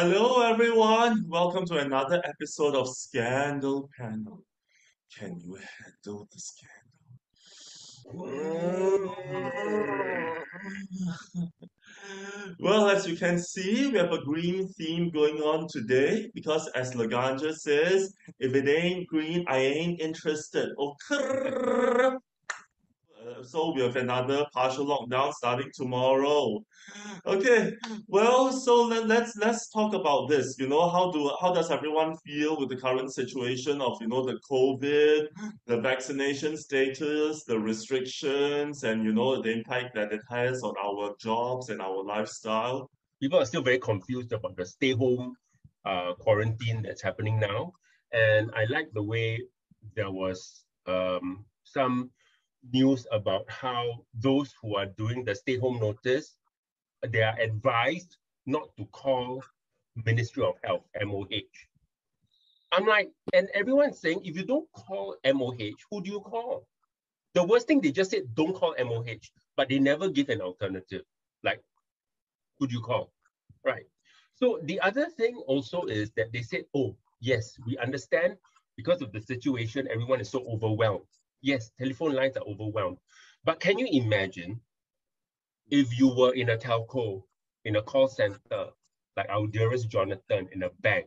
Hello, everyone. Welcome to another episode of Scandal Panel. Can you handle the scandal? well, as you can see, we have a green theme going on today because, as Laganja says, if it ain't green, I ain't interested. Oh, so we have another partial lockdown starting tomorrow. Okay, well, so let, let's let's talk about this. You know, how do how does everyone feel with the current situation of you know the COVID, the vaccination status, the restrictions, and you know the impact that it has on our jobs and our lifestyle? People are still very confused about the stay home uh, quarantine that's happening now, and I like the way there was um, some news about how those who are doing the stay home notice, they are advised not to call Ministry of Health, MOH. I'm like, and everyone's saying, if you don't call MOH, who do you call? The worst thing they just said, don't call MOH, but they never give an alternative. Like, who do you call? Right. So the other thing also is that they said, oh, yes, we understand because of the situation, everyone is so overwhelmed yes, telephone lines are overwhelmed. But can you imagine if you were in a telco, in a call center, like our dearest Jonathan in a bank,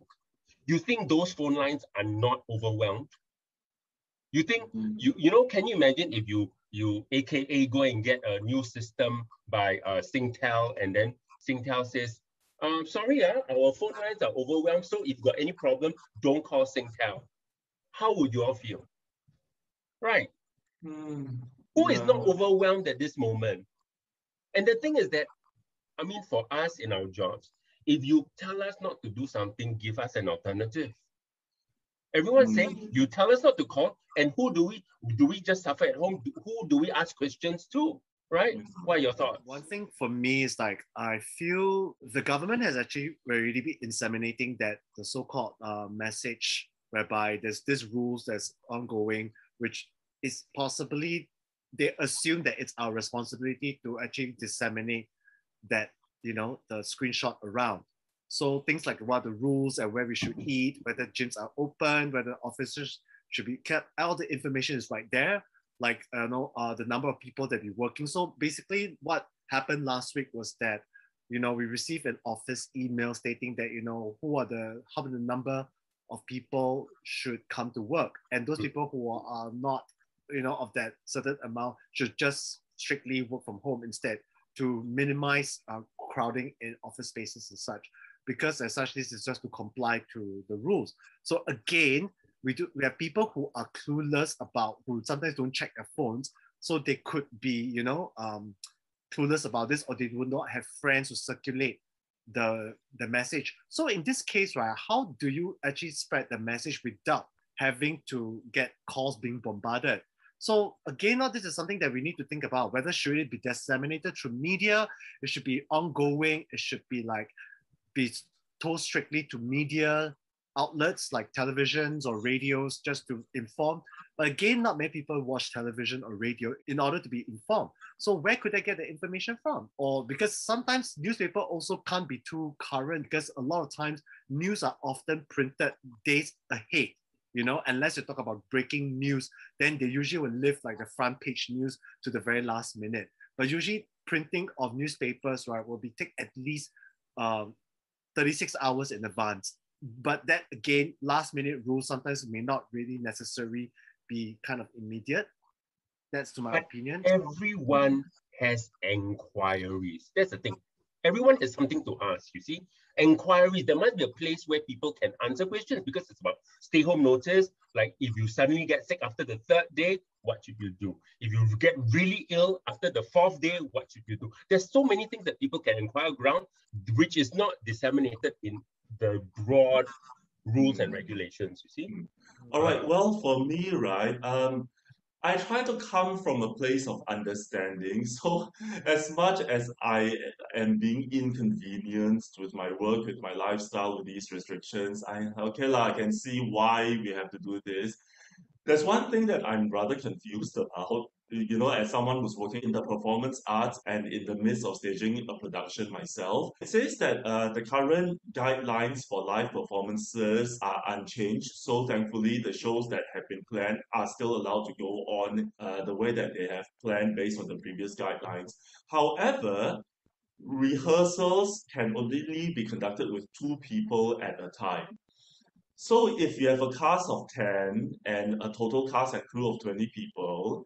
you think those phone lines are not overwhelmed? You think mm. you you know? Can you imagine if you you AKA go and get a new system by uh, Singtel, and then Singtel says, um, "Sorry, uh, our phone lines are overwhelmed. So if you got any problem, don't call Singtel." How would you all feel? Right? Mm, Who is not overwhelmed at this moment? And the thing is that, I mean, for us in our jobs, if you tell us not to do something, give us an alternative. Everyone's mm. saying you tell us not to call, and who do we do we just suffer at home? Who do we ask questions to? Right? What are your thoughts? One thing for me is like I feel the government has actually already been inseminating that the so-called uh, message whereby there's this rules that's ongoing which is possibly they assume that it's our responsibility to actually disseminate that you know the screenshot around. So things like what the rules and where we should eat whether gyms are open whether officers should be kept all the information is right there. Like you know uh, the number of people that be working. So basically what happened last week was that you know we received an office email stating that you know who are the how many number of people should come to work. And those hmm. people who are, not you know of that certain amount should just strictly work from home instead to minimize uh, crowding in office spaces and such. Because as such this is just to comply to the rules. So again we do we have people who are clueless about who sometimes don't check their phones so they could be you know um, clueless about this or they would not have friends who circulate the the message. So in this case right how do you actually spread the message without having to get calls being bombarded so again now this is something that we need to think about whether should it be disseminated through media it should be ongoing it should be like be told strictly to media outlets like televisions or radios just to inform. But again, not many people watch television or radio in order to be informed. So where could they get the information from? Or because sometimes newspaper also can't be too current because a lot of times news are often printed days ahead. You know, unless you talk about breaking news, then they usually will live like the front page news to the very last minute. But usually printing of newspapers, right, will be take at least um, 36 hours in advance but that again, last minute rules sometimes may not really necessarily be kind of immediate. That's to my but opinion. Everyone has inquiries. That's the thing. Everyone has something to ask, you see. Inquiries, there must be a place where people can answer questions because it's about stay home notice. Like if you suddenly get sick after the third day, what should you do? If you get really ill after the fourth day, what should you do? There's so many things that people can inquire around, which is not disseminated in the broad rules and regulations, you see? All right. Well, for me, right, um, I try to come from a place of understanding. So, as much as I am being inconvenienced with my work, with my lifestyle, with these restrictions, I okay lah, I can see why we have to do this. There's one thing that I'm rather confused about you know, as someone who's working in the performance arts and in the midst of staging a production myself, it says that uh, the current guidelines for live performances are unchanged. So thankfully, the shows that have been planned are still allowed to go on uh, the way that they have planned based on the previous guidelines. However, rehearsals can only be conducted with two people at a time. So if you have a cast of 10 and a total cast and crew of 20 people,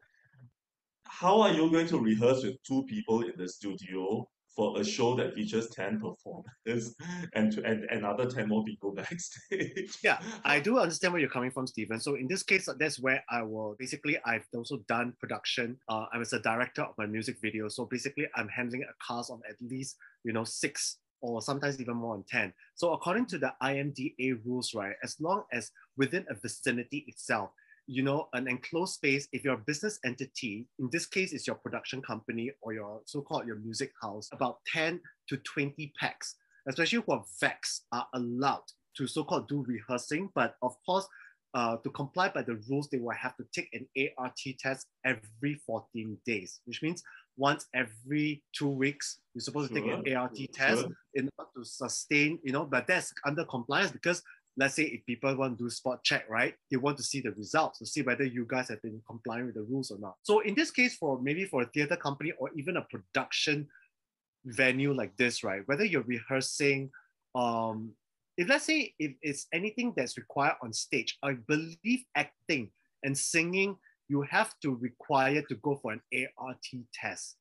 how are you going to rehearse with two people in the studio for a show that features 10 performers and, to, and another 10 more people backstage? Yeah, I do understand where you're coming from, Stephen. So in this case, that's where I will basically I've also done production. Uh, I was a director of my music video. So basically I'm handling a cast of at least, you know, six or sometimes even more than 10. So according to the IMDA rules, right, as long as within a vicinity itself, you know, an enclosed space, if you're a business entity, in this case, it's your production company or your so-called your music house, about 10 to 20 packs, especially for VEX, are allowed to so-called do rehearsing. But of course, uh, to comply by the rules, they will have to take an ART test every 14 days, which means once every two weeks, you're supposed sure. to take an ART test sure. in order to sustain, you know, but that's under compliance because let's say if people want to do spot check, right? They want to see the results to see whether you guys have been complying with the rules or not. So in this case, for maybe for a theater company or even a production venue like this, right? Whether you're rehearsing, um, if let's say if it's anything that's required on stage, I believe acting and singing, you have to require to go for an ART test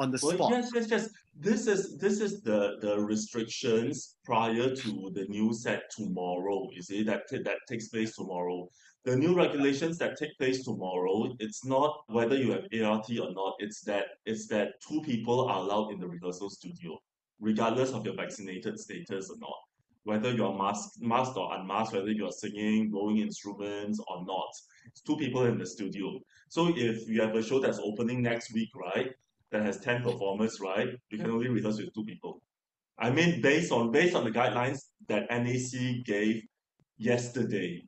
on the well, spot. Yes, yes, yes. This is this is the the restrictions prior to the new set tomorrow. You see that that takes place tomorrow. The new regulations that take place tomorrow, it's not whether you have ART or not. It's that it's that two people are allowed in the rehearsal studio, regardless of your vaccinated status or not. Whether you're masked, masked or unmasked, whether you're singing, blowing instruments or not, it's two people in the studio. So if you have a show that's opening next week, right, that has 10 performers, right, you can only rehearse with two people. I mean, based on based on the guidelines that NAC gave yesterday.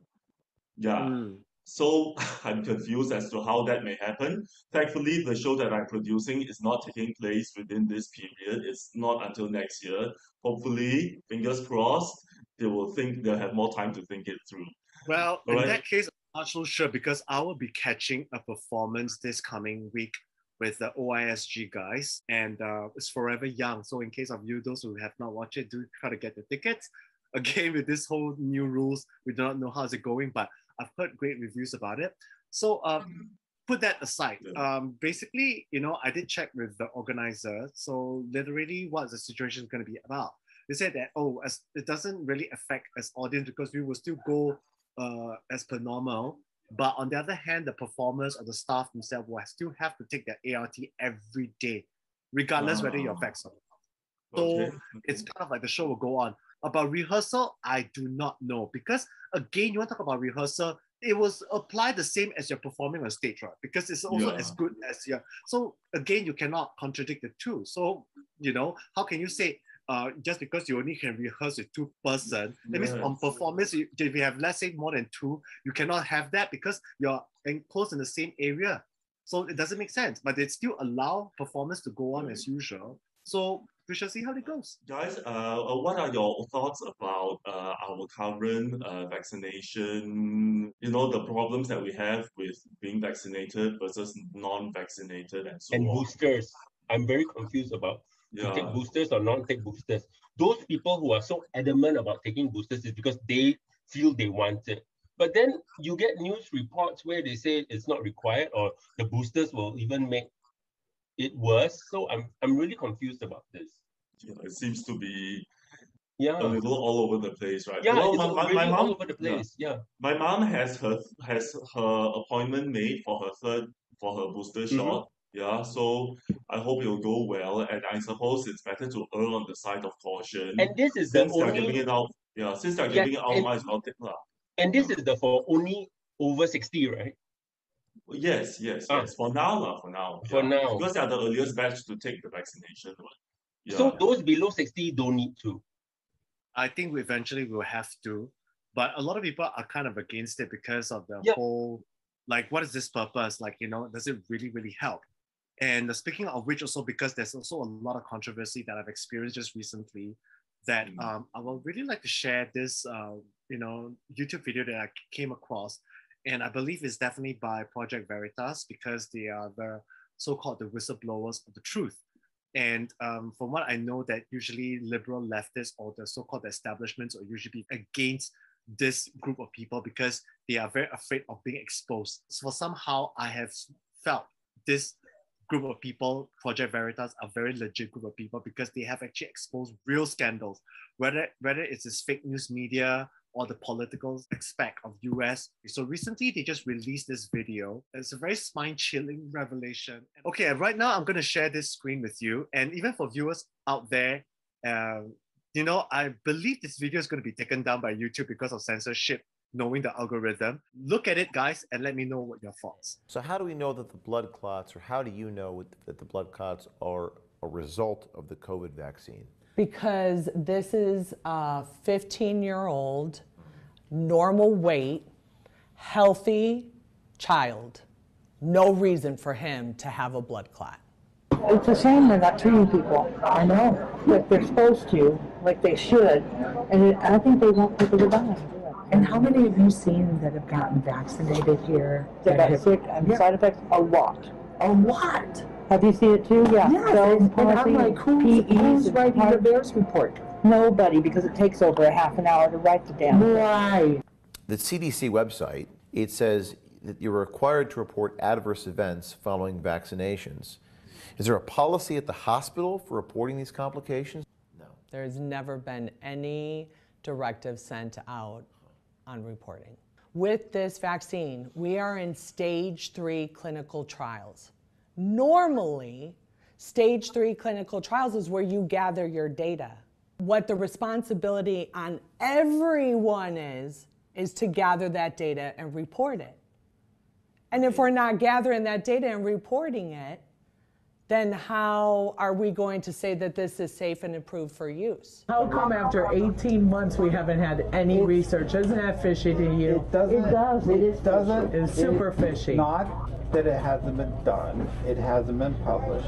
Yeah. Mm. So I'm confused as to how that may happen. Thankfully, the show that I'm producing is not taking place within this period. It's not until next year. Hopefully, fingers crossed, they will think they'll have more time to think it through. Well, All in right? that case, I'm not so sure because I will be catching a performance this coming week with the OISG guys, and uh, it's Forever Young. So in case of you, those who have not watched it, do try to get the tickets. Again, with this whole new rules, we do not know how's it going, but I've heard great reviews about it. So um, put that aside. Um, basically, you know, I did check with the organizer. So literally, what the situation is going to be about? They said that oh, as it doesn't really affect as audience because we will still go uh, as per normal but on the other hand, the performers or the staff themselves will still have to take their ART every day, regardless whether you're ah. vaccinated. So okay. Mm-hmm. it's kind of like the show will go on. About rehearsal, I do not know because again, you want to talk about rehearsal, it was applied the same as you're performing on stage, right? Because it's also yeah. as good as you. So again, you cannot contradict the two. So you know, how can you say uh, just because you only can rehearse with two person. That yes. means on performance, if you have let's say more than two, you cannot have that because you're enclosed in the same area. So it doesn't make sense, but they still allow performance to go on as usual. So we shall see how it goes. Guys, uh, uh, what are your thoughts about uh, our current uh, vaccination? You know, the problems that we have with being vaccinated versus non-vaccinated and so and on. boosters. I'm very confused about yeah. to take boosters or not take boosters. Those people who are so adamant about taking boosters is because they feel they want it. But then you get news reports where they say it's not required or the boosters will even make it worse. So I'm I'm really confused about this. Yeah, it seems to be yeah a little all over the place, right? Yeah, well, my, my, really my mom, all over the place. Yeah. yeah. My mom has her has her appointment made for her third for her booster mm-hmm. shot. Yeah, so I hope it'll go well, and I suppose it's better to err on the side of caution. And this is since the they're only giving it out. Yeah, since they're giving it out, and, might as well take lah. And this is the for only over sixty, right? Yes, yes, ah. yes. For now, lah, for now. For yeah. now, because they are the earliest batch to take the vaccination. Yeah. So those below sixty don't need to. I think eventually we eventually will have to, but a lot of people are kind of against it because of the whole like what is this purpose? Like, you know, does it really, really help? And speaking of which, also because there's also a lot of controversy that I've experienced just recently, that Mm. um, I would really like to share this, uh, you know, YouTube video that I came across, and I believe it's definitely by Project Veritas because they are the so-called the whistleblowers of the truth. And um, from what I know, that usually liberal leftists or the so-called establishments are usually against this group of people because they are very afraid of being exposed. So somehow I have felt this group of people, Project Veritas, are very legit group of people because they have actually exposed real scandals, whether whether it's this fake news media or the political aspect of US. So recently they just released this video. It's a very spine-chilling revelation. Okay, right now I'm going to share this screen with you, and even for viewers out there, uh, you know, I believe this video is going to be taken down by YouTube because of censorship knowing the algorithm. Look at it, guys, and let me know what your thoughts. So how do we know that the blood clots, or how do you know that the blood clots are a result of the COVID vaccine? Because this is a 15 year old, normal weight, healthy child. No reason for him to have a blood clot. It's a shame they're not treating people. I know, like they're supposed to, like they should, and I think they want people to die. And how many have you seen that have gotten vaccinated here? They got have- sick and Yeah. side effects a lot. A lot. Have you seen it too? Yeah. Yes, Cells and, and I'm like, who's, who's and writing the heart- VAERS report? Nobody, because it takes over a half an hour to write the damn. thing. Right. The CDC website, it says that you're required to report adverse events following vaccinations. Is there a policy at the hospital for reporting these complications? No. There's never been any directive sent out on reporting. With this vaccine, we are in stage three clinical trials. Normally, stage three clinical trials is where you gather your data. What the responsibility on everyone is, is to gather that data and report it. And if we're not gathering that data and reporting it, then how are we going to say that this is safe and approved for use? How come after 18 months we haven't had any research? Isn't that fishy to you? It doesn't. It does, it is doesn't. It's super fishy. Not that it hasn't been done. It hasn't been published.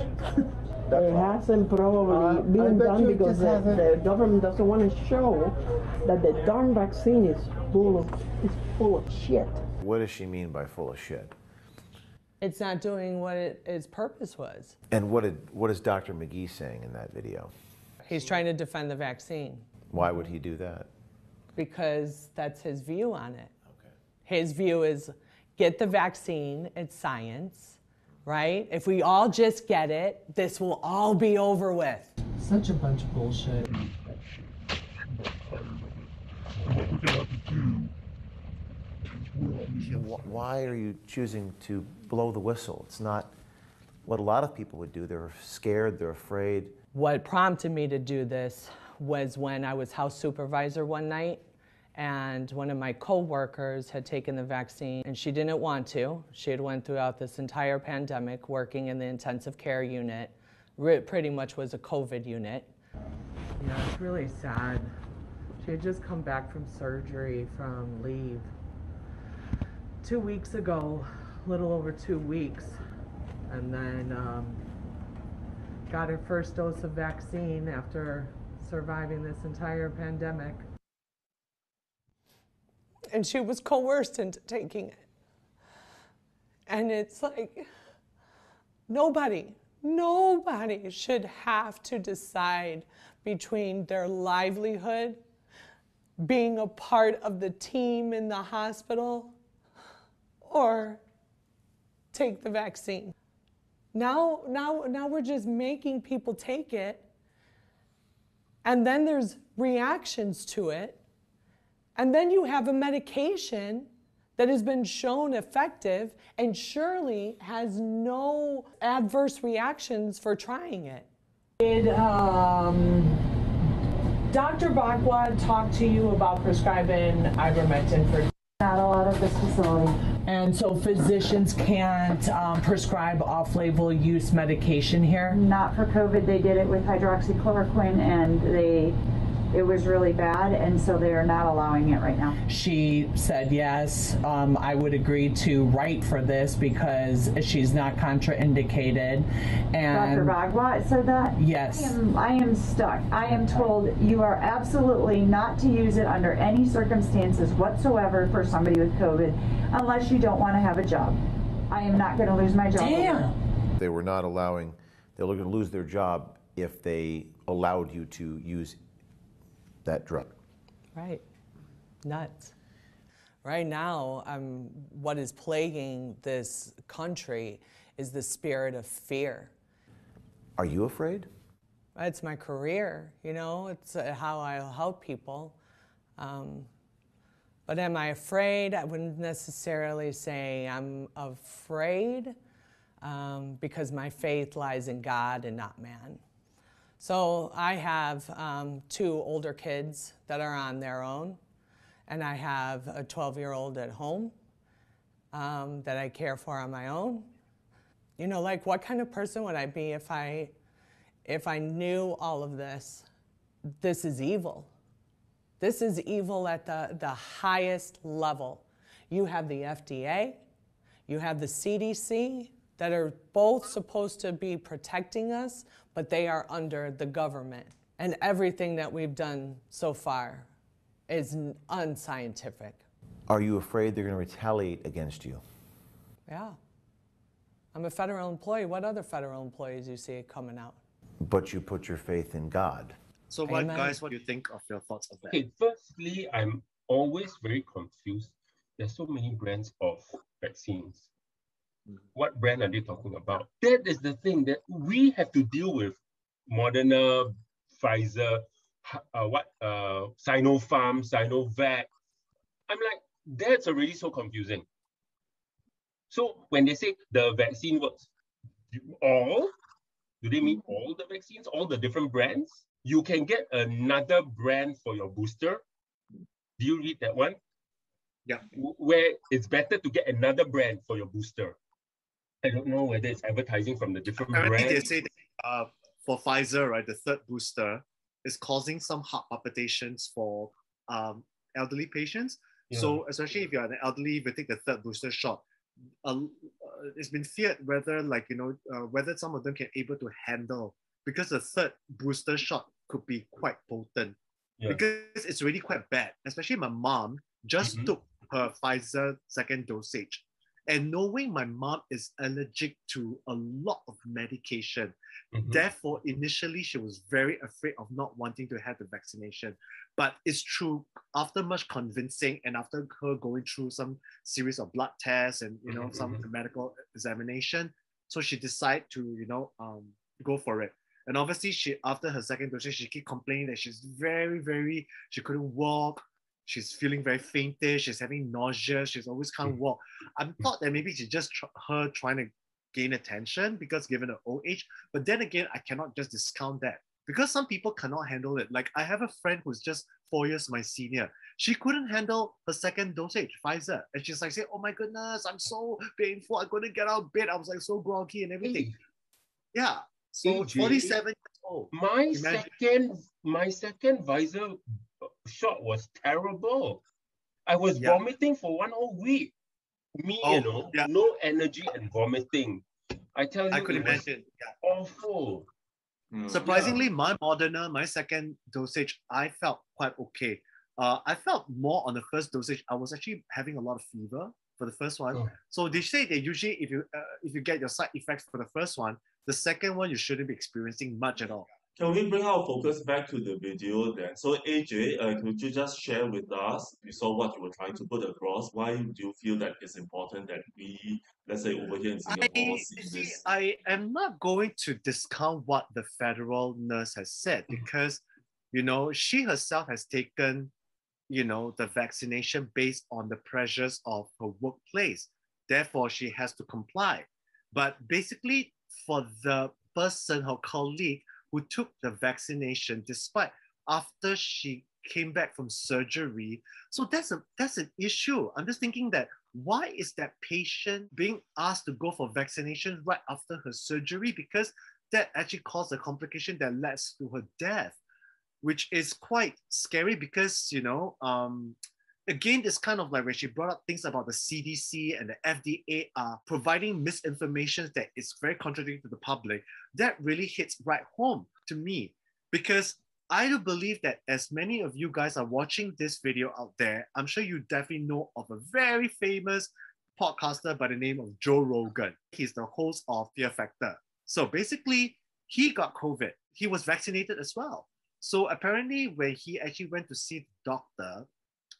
That's It all. hasn't Uh, probably I been bet done you it because just the, hasn't- the government doesn't want to show that the darn vaccine is full of is full of shit. What does she mean by full of shit? It's not doing what it, its purpose was. And what did what is Dr. McGee saying in that video? He's trying to defend the vaccine Why would he do that? because that's his view on it. Okay. His view is get the vaccine, it's science, right? If we all just get it, this will all be over with. Such a bunch of bullshit. Wh- Why are you choosing to blow the whistle? It's not what a lot of people would do. They're scared, they're afraid. What prompted me to do this was when I was house supervisor one night and one of my coworkers had taken the vaccine and she didn't want to. She had went throughout this entire pandemic working in the intensive care unit. Re- Pretty much was a COVID unit. Yeah, it's really sad. She had just come back from surgery from leave two weeks ago, a little over two weeks, and then um, got her first dose of vaccine after surviving this entire pandemic. and she was coerced into taking it. And it's like, nobody, nobody should have to decide between their livelihood, being a part of the team in the hospital, or take the vaccine. Now, now, now we're just making people take it, and then there's reactions to it. And then you have a medication that has been shown effective and surely has no adverse reactions for trying it. Did um, Dr. Bakwa talk to you about prescribing ivermectin for? Lot of this facility. And so physicians can't um, prescribe off-label use medication here. Not for COVID. They did it with hydroxychloroquine, and they it was really bad, and so they are not allowing it right now. She said, yes, um, I would agree to write for this because she's not contraindicated. And Dr. Bagua said that? Yes. I am, I am stuck. I am told you are absolutely not to use it under any circumstances whatsoever for somebody with COVID unless you don't want to have a job. I am not going to lose my job. over. They were not allowing, they were going to lose their job if they allowed you to use that drug. Right. Nuts. Right now, um, what is plaguing this country is the spirit of fear. Are you afraid? It's my career, you know, it's uh, how I help people. Um, but am I afraid? I wouldn't necessarily say I'm afraid um, because my faith lies in God and not man. So I have um, two older kids that are on their own, and I have a 12 year old at home um, that I care for on my own. You know, like what kind of person would I be if I if I knew all of this? This is evil. This is evil at the, the highest level. You have the FDA, you have the CDC that are both supposed to be protecting us, but they are under the government. And everything that we've done so far is unscientific. Are you afraid they're going to retaliate against you? Yeah. I'm a federal employee. What other federal employees do you see coming out? But you put your faith in God. So, what, Amen. guys, what do you think of your thoughts of that? Okay, firstly, I'm always very confused. There's so many brands of vaccines. What brand are they talking about? That is the thing that we have to deal with. Moderna, Pfizer, ha- uh, what uh, Sinopharm, Sinovac. I'm like, that's already so confusing. So when they say the vaccine works, all, do they mean all the vaccines, all the different brands? You can get another brand for your booster. Do you read that one? Yeah. Where it's better to get another brand for your booster. I don't know whether it's advertising from the different Apparently, they say that, uh, for Pfizer, right, the third booster is causing some heart palpitations for um, elderly patients. So, especially if you're an elderly, if you take the third booster shot, uh, it's been feared whether, like you know, uh, whether some of them can able to handle because the third booster shot could be quite potent Yeah. because it's really quite bad. Especially my mom just Mhm. took her Pfizer second dosage. And knowing my mom is allergic to a lot of medication, Mhm. therefore, initially she was very afraid of not wanting to have the vaccination. But it's true, after much convincing and after her going through some series of blood tests and you know Mhm, some medical examination, so she decided to you know um, go for it. And obviously, she after her second dosage, she keep complaining that she's very, very she couldn't walk. She's feeling very faintish. She's having nausea. She's always can't hmm. walk. I thought that maybe she's just tr- her trying to gain attention because given her old age. But then again, I cannot just discount that because some people cannot handle it. Like I have a friend who's just four years my senior. She couldn't handle her second dosage, Pfizer. And she's like, saying, Oh my goodness, I'm so painful. I couldn't get out of bed. I was like so groggy and everything. Yeah. So AJ, 47 years old. My Imagine. second, my second Pfizer shot was terrible. I was Yeah. vomiting for one whole week. Me, Oh, you know, yeah. no energy and vomiting. I tell you, I could it was imagine. Yeah. awful. Mm. Surprisingly, my Moderna, my second dosage, I felt quite okay. Uh, I felt more on the first dosage. I was actually having a lot of fever for the first one. Oh. So they say that usually if you uh, if you get your side effects for the first one, the second one you shouldn't be experiencing much at all. Can we bring our focus back to the video then? So AJ, uh, could you just share with us, you saw what you were trying to put across. Why do you feel that it's important that we, let's say over here in Singapore, I, see see, this? I am not going to discount what the federal nurse has said because, you know, she herself has taken, you know, the vaccination based on the pressures of her workplace. Therefore, she has to comply. But basically, for the person, her colleague who took the vaccination, despite after she came back from surgery, so that's a that's an issue. I'm just thinking that why is that patient being asked to go for vaccination right after her surgery? Because that actually caused a complication that leads to her death. which is quite scary because you know, um, again, it's kind of like when she brought up things about the CDC and the FDA are providing misinformation that is very contradictory to the public. That really hits right home to me because I do believe that as many of you guys are watching this video out there, I'm sure you definitely know of a very famous podcaster by the name of Joe Rogan. He's the host of Fear Factor. So basically, he got COVID. He was vaccinated as well. So apparently, when he actually went to see the doctor,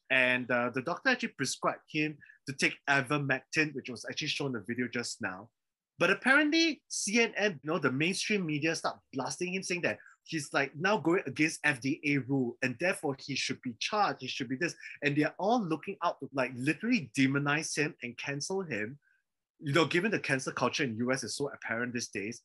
and uh, the doctor actually prescribed him to take ivermectin, which was actually shown in the video just now. But apparently, CNN, you know, the mainstream media start blasting him, saying that he's like now going against FDA rule, and therefore he should be charged. He should be this, and they're all looking out to like literally demonize him and cancel him. You know, given the cancel culture in US is so apparent these days,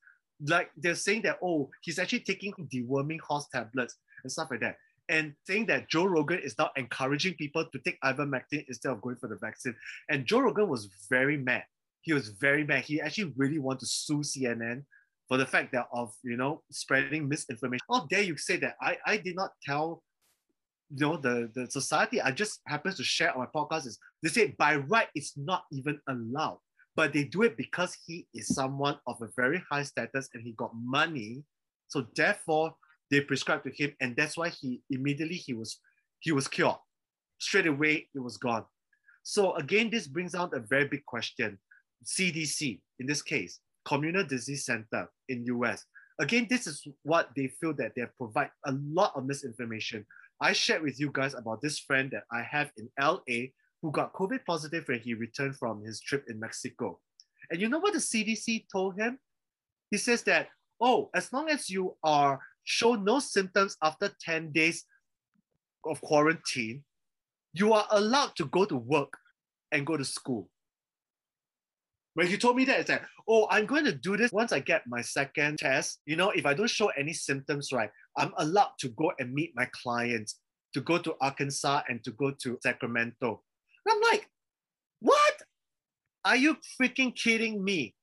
like they're saying that oh, he's actually taking deworming horse tablets and stuff like that and saying that Joe Rogan is now encouraging people to take ivermectin instead of going for the vaccine. And Joe Rogan was very mad. He was very mad. He actually really wanted to sue CNN for the fact that of you know spreading misinformation. How dare you say that? I, I did not tell you know the, the society. I just happens to share on my podcast is they say by right it's not even allowed. But they do it because he is someone of a very high status and he got money. So therefore, they prescribed to him, and that's why he immediately he was he was cured. Straight away, it was gone. So again, this brings out a very big question. CDC, in this case, Communal Disease Center in US. Again, this is what they feel that they provide a lot of misinformation. I shared with you guys about this friend that I have in LA who got COVID positive when he returned from his trip in Mexico. And you know what the CDC told him? He says that, oh, as long as you are show no symptoms after 10 days of quarantine, you are allowed to go to work and go to school. When he told me that, it's like, oh, I'm going to do this once I get my second test. You know, if I don't show any symptoms, right, I'm allowed to go and meet my clients, to go to Arkansas and to go to Sacramento. And I'm like, what? Are you freaking kidding me?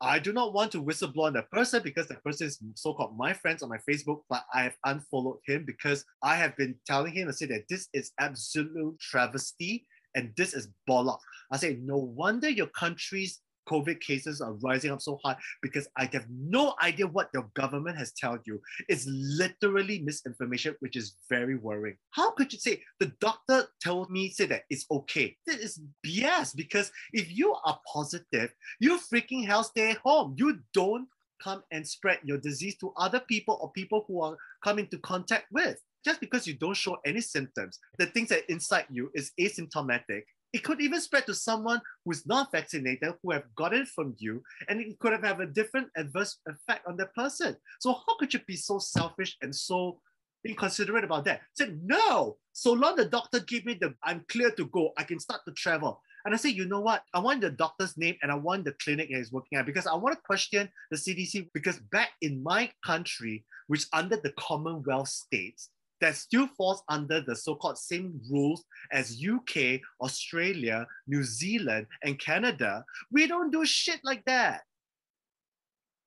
I do not want to whistleblow on that person because that person is so-called my friends on my Facebook, but I have unfollowed him because I have been telling him and say that this is absolute travesty and this is bollock. I say, no wonder your country's COVID cases are rising up so high because I have no idea what your government has told you. It's literally misinformation, which is very worrying. How could you say the doctor told me say that it's okay? This is BS because if you are positive, you freaking hell stay home. You don't come and spread your disease to other people or people who are come into contact with. Just because you don't show any symptoms, the things that inside you is asymptomatic, it could even spread to someone who's not vaccinated, who have gotten it from you, and it could have, have a different adverse effect on that person. So how could you be so selfish and so inconsiderate about that? said, no, so long the doctor gave me the I'm clear to go, I can start to travel. And I say, you know what? I want the doctor's name and I want the clinic he's working at because I want to question the CDC because back in my country, which under the Commonwealth states, that still falls under the so-called same rules as UK, Australia, New Zealand, and Canada, we don't do shit like that.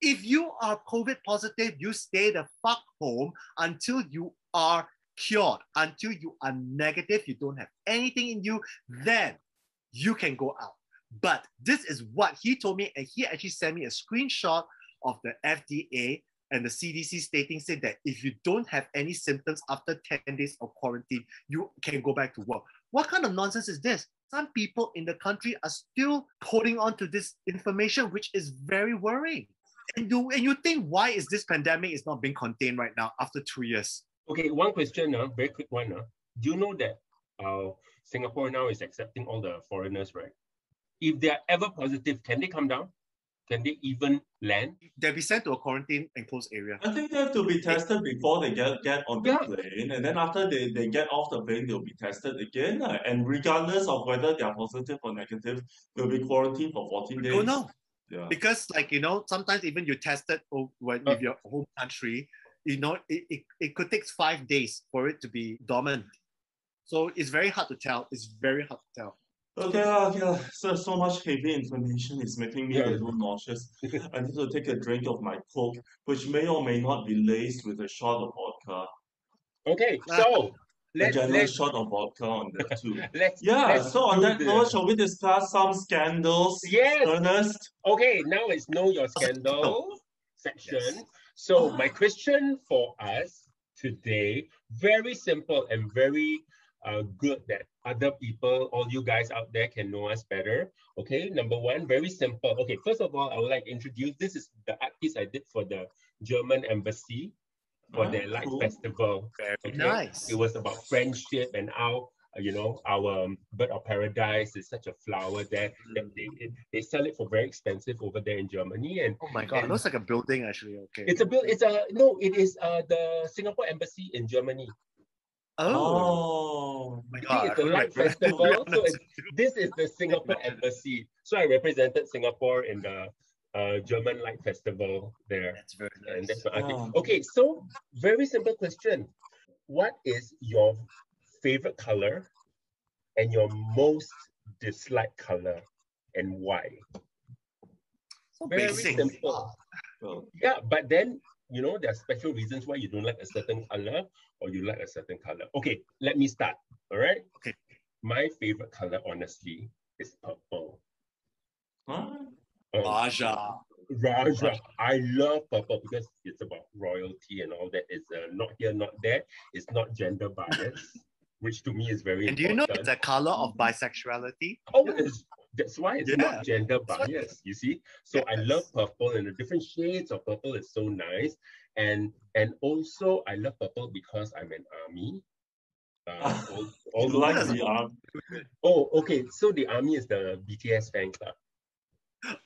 If you are COVID positive, you stay the fuck home until you are cured, until you are negative, you don't have anything in you, then you can go out. But this is what he told me, and he actually sent me a screenshot of the FDA and the CDC stating said that if you don't have any symptoms after 10 days of quarantine, you can go back to work. What kind of nonsense is this? Some people in the country are still holding on to this information, which is very worrying. And you, and you think why is this pandemic is not being contained right now after two years? Okay, one question, uh, very quick one. Uh. Do you know that uh, Singapore now is accepting all the foreigners, right? If they are ever positive, can they come down? Can they even land? They'll be sent to a quarantine enclosed area. I think they have to be tested before they get, get on the yeah. plane. And then after they, they get off the plane, they'll be tested again. Uh, and regardless of whether they are positive or negative, they'll be quarantined for 14 days. Oh, no. Yeah. Because, like, you know, sometimes even you tested when uh, your home country, you know, it, it, it could take five days for it to be dormant. So it's very hard to tell. It's very hard to tell. Okay, ah, okay. Ah. So so much heavy information is making me a little nauseous. I need to take a drink of my coke, which may or may not be laced with a shot of vodka. Okay, ah. so A let's generous let's shot of vodka on that too. let's Yeah, let's so on do that note, shall we discuss some scandals? Yes. Ernest? Okay, now it's know your oh, scandal section. So my question for us today, very simple and very uh, good that other people, all you guys out there can know us better. Okay, number one, very simple. Okay, first of all, I would like to introduce, this is the art piece I did for the German embassy for Ah, their light cool. festival. Okay? nice. It was about friendship and how uh, you know our um, bird of paradise is such a flower there that they, they sell it for very expensive over there in Germany and Oh my god, it looks like a building actually. Okay. it's a build it's a no it is uh the Singapore embassy in Germany. Oh. Oh. my See, god. it's a I light festival. So this is the Singapore embassy. So I represented Singapore in the uh, German Light Festival there. That's very And nice. that's my art Ah. Okay, so very simple question. What is your favorite color and your most disliked color and why? So Very basic. simple. Well, Yeah, but then you know there are special reasons why you don't like a certain color or you like a certain color. Okay, let me start. All right. Okay. My favorite color, honestly, is purple. huh? Oh, Raja. Raja. I love purple because it's about royalty and all that. It's uh, not here, not there. It's not gender bias, which to me is very And do you know important. it's a color of bisexuality? Oh, it's, that's why it's Yeah. not gender That's why- bias. You see, so I love purple, and the different shades of purple is so nice. And and also I love purple because I'm an army. Uh, all, all like the arm? oh, okay. So the army is the BTS fan club.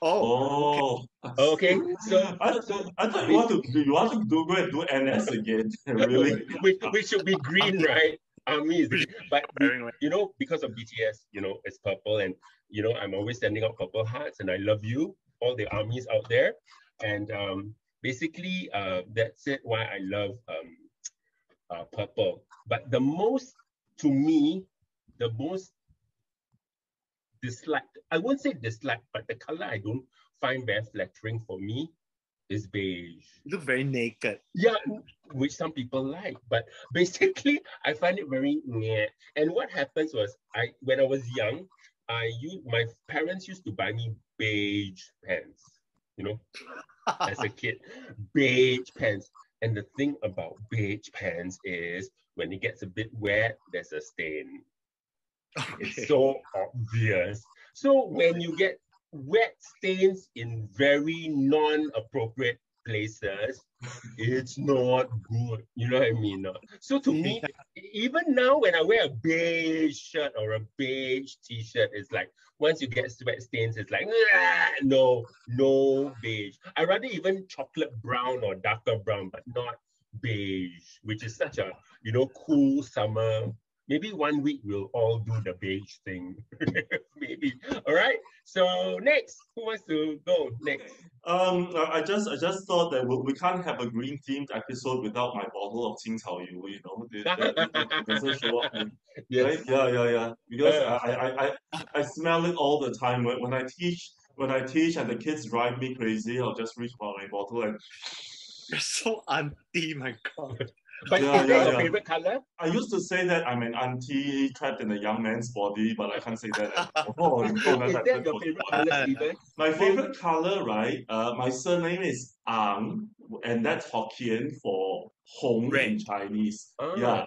Oh, Oh. Okay, so I, so I thought you want to do you want to do go and do NS again. really? we, we should be green, right? Army but we- you know, because of BTS, you know, it's purple, and you know, I'm always sending out purple hearts, and I love you, all the armies out there, and um, basically, uh, that's it. Why I love um, uh, purple. But the most, to me, the most disliked, I won't say disliked, but the color I don't find very flattering for me is beige. You look very naked. Yeah, which some people like, but basically I find it very meh. And what happens was I when I was young, I used my parents used to buy me beige pants, you know, as a kid, beige pants. And the thing about beige pants is when it gets a bit wet, there's a stain. It's so obvious. So when you get wet stains in very non-appropriate places, it's not good. You know what I mean? So to me, even now when I wear a beige shirt or a beige t-shirt, it's like once you get sweat stains, it's like "Ah, no, no beige. I rather even chocolate brown or darker brown, but not beige, which is such a you know cool summer. Maybe one week we'll all do the beige thing. Maybe. All right. So next, who wants to go next? Um, I just I just thought that we, we can't have a green themed episode without my bottle of Qing Cao Yu. You know, it, it- it- it doesn't show up. in- Yes. Right? Yeah, yeah, yeah. Because Yeah. I, I, I, I smell it all the time. When, when I teach, when I teach and the kids drive me crazy, I'll just reach for my bottle and You're so anti, my god. But Yeah, is that yeah, your yeah. favorite color? I used to say that I'm an auntie trapped in a young man's body, but I can't say that know, Is that your favorite color, Stephen? My favorite color, right? Uh, my surname is Ang, and that's Hokkien for Hong in Chinese. Ah. Yeah.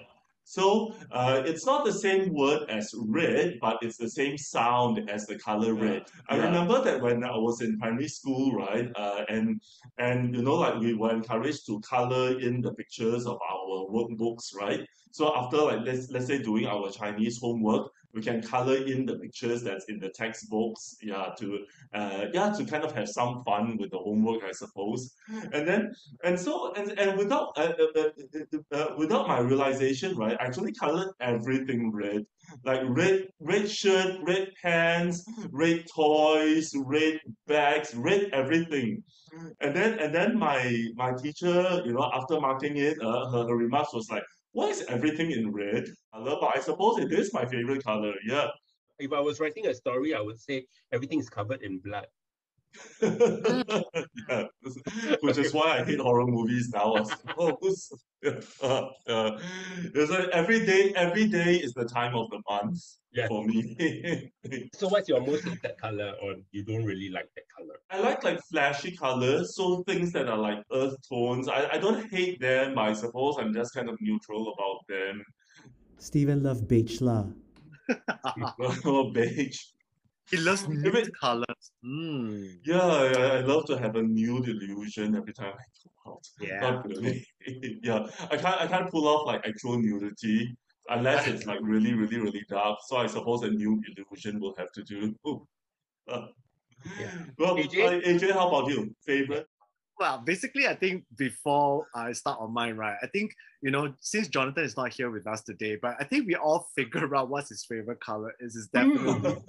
So uh, it's not the same word as red, but it's the same sound as the color red. I Yeah. remember that when I was in primary school, right? Uh, and and you know, like we were encouraged to color in the pictures of our workbooks, right? So after like let's let's say doing our Chinese homework, we can color in the pictures that's in the textbooks, yeah, to uh, yeah, to kind of have some fun with the homework, I suppose. And then and so and and without uh, uh, uh, uh, without my realization, right, I actually colored everything red, like red red shirt, red pants, red toys, red bags, red everything. And then and then my my teacher, you know, after marking it, uh, her, her remarks was like, "Why is everything in red color?" But I suppose it is my favorite color. Yeah. If I was writing a story, I would say everything is covered in blood. Yeah. which is why I hate horror movies now. I suppose. Uh, uh, it's like every day, every day is the time of the month Yeah. for me. So what's your most hated color or you don't really like that color? I like like flashy colors, so things that are like earth tones. I, I don't hate them, I suppose I'm just kind of neutral about them. Stephen loved beige la. oh, beige. He loves If nude it- colors. Mm. Yeah, I, I love to have a nude illusion every time I go out. Yeah. Not really. yeah, I can't I can't pull off like actual nudity unless it's like really really really dark. So I suppose a nude illusion will have to do. Uh, Well, AJ? uh, AJ, how about you? Favorite? Well, basically, I think before I start on mine, right? I think you know, since Jonathan is not here with us today, but I think we all figure out what's his favorite color is. Is definitely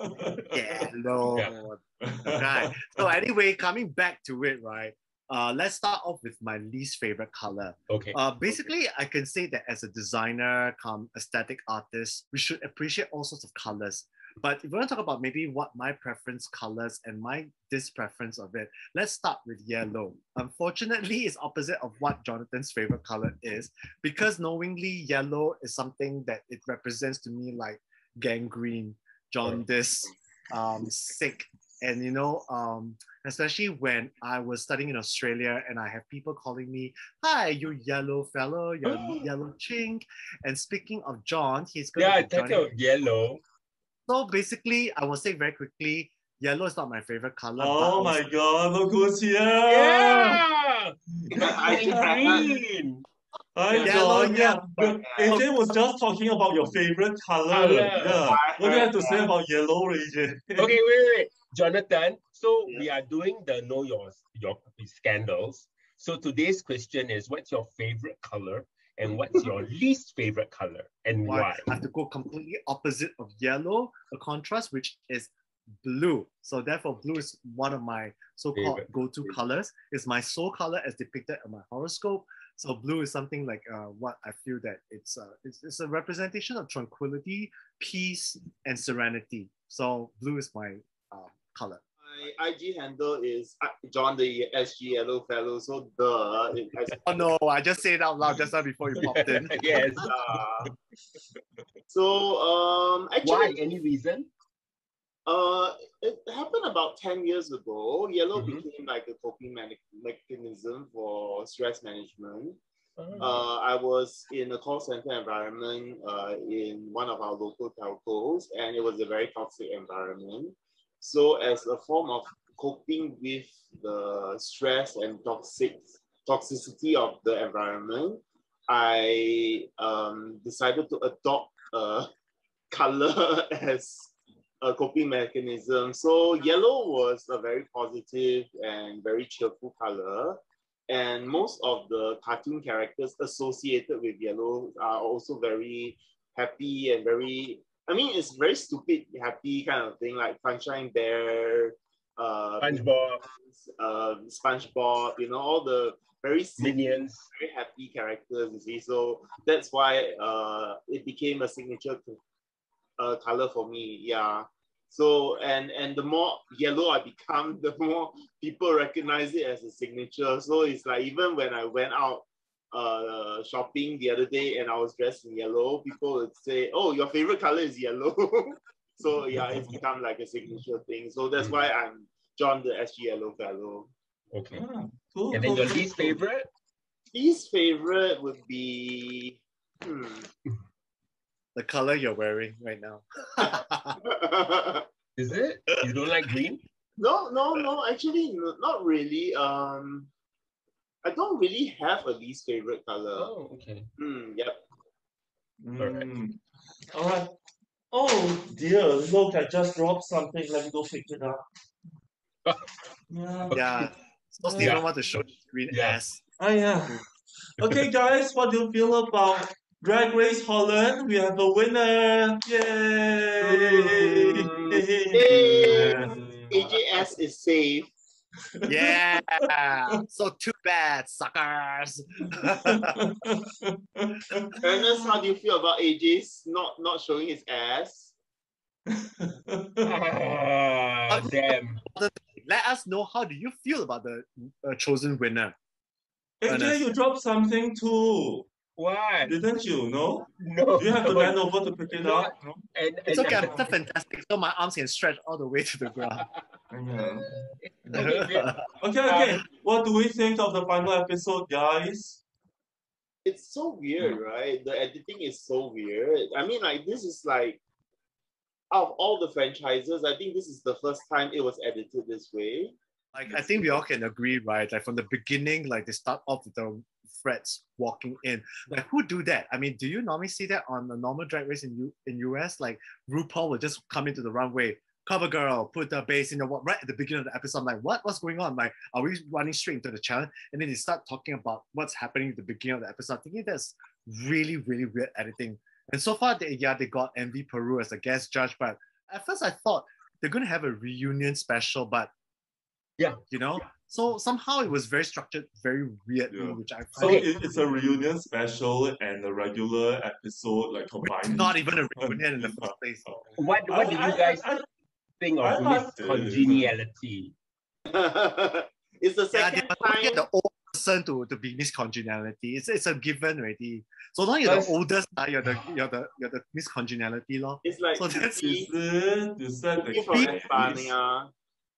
yellow. Right. So anyway, coming back to it, right? Uh, let's start off with my least favorite color. Okay. Uh, basically, I can say that as a designer, come aesthetic artist, we should appreciate all sorts of colors. But if we want to talk about maybe what my preference colors and my dispreference of it, let's start with yellow. Unfortunately, it's opposite of what Jonathan's favorite color is because knowingly yellow is something that it represents to me like gangrene, jaundice, um, sick, and you know, um, especially when I was studying in Australia and I have people calling me, "Hi, you yellow fellow, you yellow chink." And speaking of John, he's going Yeah, to joining. out yellow. So basically, I will say very quickly, yellow is not my favorite color. but Oh also- my god, look who's here! Yeah! green. Hi, Yellow, John. Yeah, but AJ was just talking about your favorite color. Color. Yeah. What do you have to say about yellow, AJ? Okay, wait, wait, wait. Jonathan, so we are doing the know your your scandals. So today's question is what's your favorite color and what's your least favorite color and why why? I have to go completely opposite of yellow, a contrast which is blue. So therefore, blue is one of my so-called go-to colors. It's my soul color as depicted in my horoscope. So blue is something like uh, what I feel that it's, uh, it's it's a representation of tranquility, peace, and serenity. So blue is my uh, color. My IG handle is uh, John the SG Yellow Fellow. So the has Oh no, I just said it out loud just now before you popped in. yes. uh, so um actually Why? Any reason? uh it happened about 10 years ago. Yellow Mhm. became like a coping mech- mechanism for stress management. Oh. Uh, I was in a call center environment uh, in one of our local telcos, and it was a very toxic environment. So, as a form of coping with the stress and toxic toxicity of the environment, I um, decided to adopt a color as a coping mechanism. So, yellow was a very positive and very cheerful color and most of the cartoon characters associated with yellow are also very happy and very i mean it's very stupid happy kind of thing like sunshine bear uh SpongeBob, uh spongebob you know all the very Minions. very happy characters you see so that's why uh it became a signature uh, color for me yeah so and and the more yellow I become, the more people recognize it as a signature. So it's like even when I went out uh shopping the other day and I was dressed in yellow, people would say, "Oh, your favorite color is yellow." so yeah, it's become like a signature thing. So that's why I'm John the SG Yellow Fellow. Okay. Ah, cool, And then cool, your least cool. favorite? Least favorite would be hmm. The color you're wearing right now. Is it? You don't like green? No, no, no. Actually, not really. Um, I don't really have a least favorite color. Oh, okay. Hmm, yep. Mm. All right. Oh dear, look, I just dropped something. Let me go pick it up. Yeah. yeah. So Stephen Yeah. want to show green Yeah. ass. Oh yeah. Okay, guys, what do you feel about Drag Race Holland? We have a winner! Yay! Yay! AJS is safe. Yeah. so too bad, suckers. Ernest, how do you feel about AJ's not not showing his ass? Ah, damn. let us know how do you feel about the uh, chosen winner. AJ, Ernest. you dropped something too. Why? Didn't you? No? No. Do you have to bend over to pick it up? No? And, It's okay, I'm Mr. Fantastic, so my arms can stretch all the way to the ground. Yeah. Okay, Okay, okay. What do we think of the final episode, guys? It's so weird, right? The editing is so weird. I mean, like this is like out of all the franchises, I think this is the first time it was edited this way. Like I think we all can agree, right? Like from the beginning, like they start off with the threats walking in. Like who do that? I mean, do you normally see that on a normal drag race in U in US? Like RuPaul will just come into the runway, cover girl, put the bass in the wa- right at the beginning of the episode. I'm like, what? What's going on? Like, are we running straight into the challenge? And then they start talking about what's happening at the beginning of the episode. I'm thinking that's really, really weird editing. And so far, they, yeah, they got Envy Peru as a guest judge, but at first I thought they're gonna have a reunion special, but Yeah. you know, so somehow it was very structured, very weird, Yeah. which I So it, it's a reunion special and a regular episode, like combined. not even a reunion in the first place. What what I- do you I- guys I- think I of liked this it. congeniality? it's the Yeah, second they must time. get the old person to, to be Miss Congeniality. It's, it's a given already. So long you're the Because- oldest, uh, you're the you're the you're the Miss Congeniality law. It's like So that's Is it? Is that the Pupi from case? España.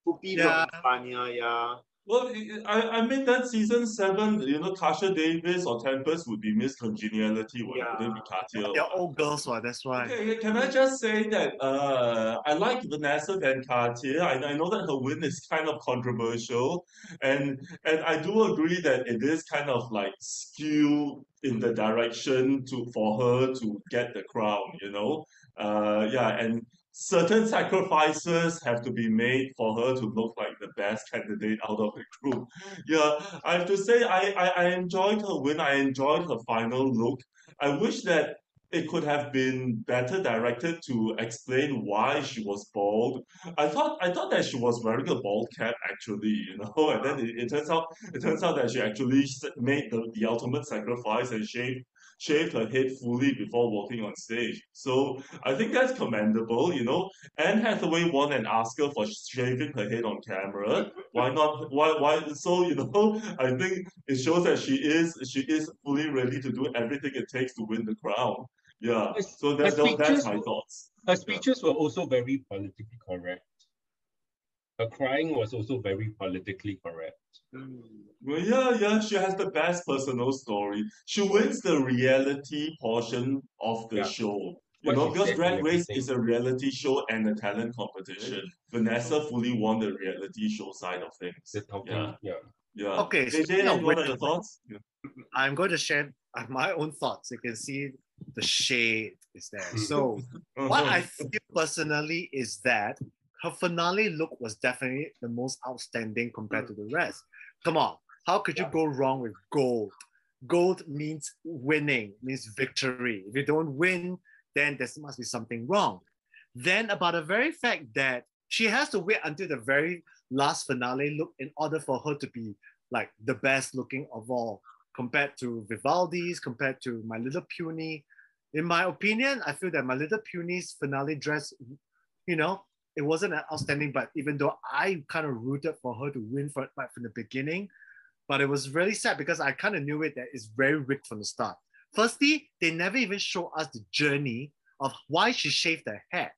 Pupi Yeah. from España, yeah. Well, I, I mean that season seven, you know, Kasha Davis or Tempest would be Miss Congeniality, Yeah. wouldn't be Katya. They're old girls, right? that's why. Okay, can I just say that uh, I like Vanessa Van Cartier. I, I know that her win is kind of controversial, and and I do agree that it is kind of like skewed in the direction to for her to get the crown. You know, uh, yeah, and certain sacrifices have to be made for her to look like the best candidate out of the group. Yeah, I have to say I I, I enjoyed her win. I enjoyed her final look. I wish that it could have been better directed to explain why she was bald. I thought I thought that she was wearing a bald cap actually, you know, and then it, it turns out it turns out that she actually made the, the ultimate sacrifice and shaved shaved her head fully before walking on stage. So I think that's commendable, you know. Anne Hathaway won an Oscar for shaving her head on camera. Why not? Why? Why? So you know, I think it shows that she is she is fully ready to do everything it takes to win the crown. Yeah. So that, that- that's my thoughts. Her speeches were also very politically correct. Her crying was also very politically correct. Hmm. Well, yeah, yeah, she has the best personal story. She wins the reality portion of the Yeah. show. You What know, because said Drag Race is a reality show and a talent competition. Vanessa fully won the reality show side of things. The talking, Yeah, yeah. yeah. Okay, JJ, speaking of any what are your thoughts? Yeah. I'm going to share my own thoughts. You can see the shade is there. So what I feel personally is that her finale look was definitely the most outstanding compared to the mm. rest. Come on, how could you go wrong with gold? Gold means winning, means victory. If you don't win, then there must be something wrong. Then about the very fact that she has to wait until the very last finale look in order for her to be like the best looking of all, compared to Vivaldi's, compared to My Little Puny. In my opinion, I feel that My Little Puny's finale dress, you know, it wasn't an outstanding, but even though I kind of rooted for her to win from, from the beginning, but it was really sad because I kind of knew it that it's very rigged from the start. Firstly, they never even show us the journey of why she shaved her hair.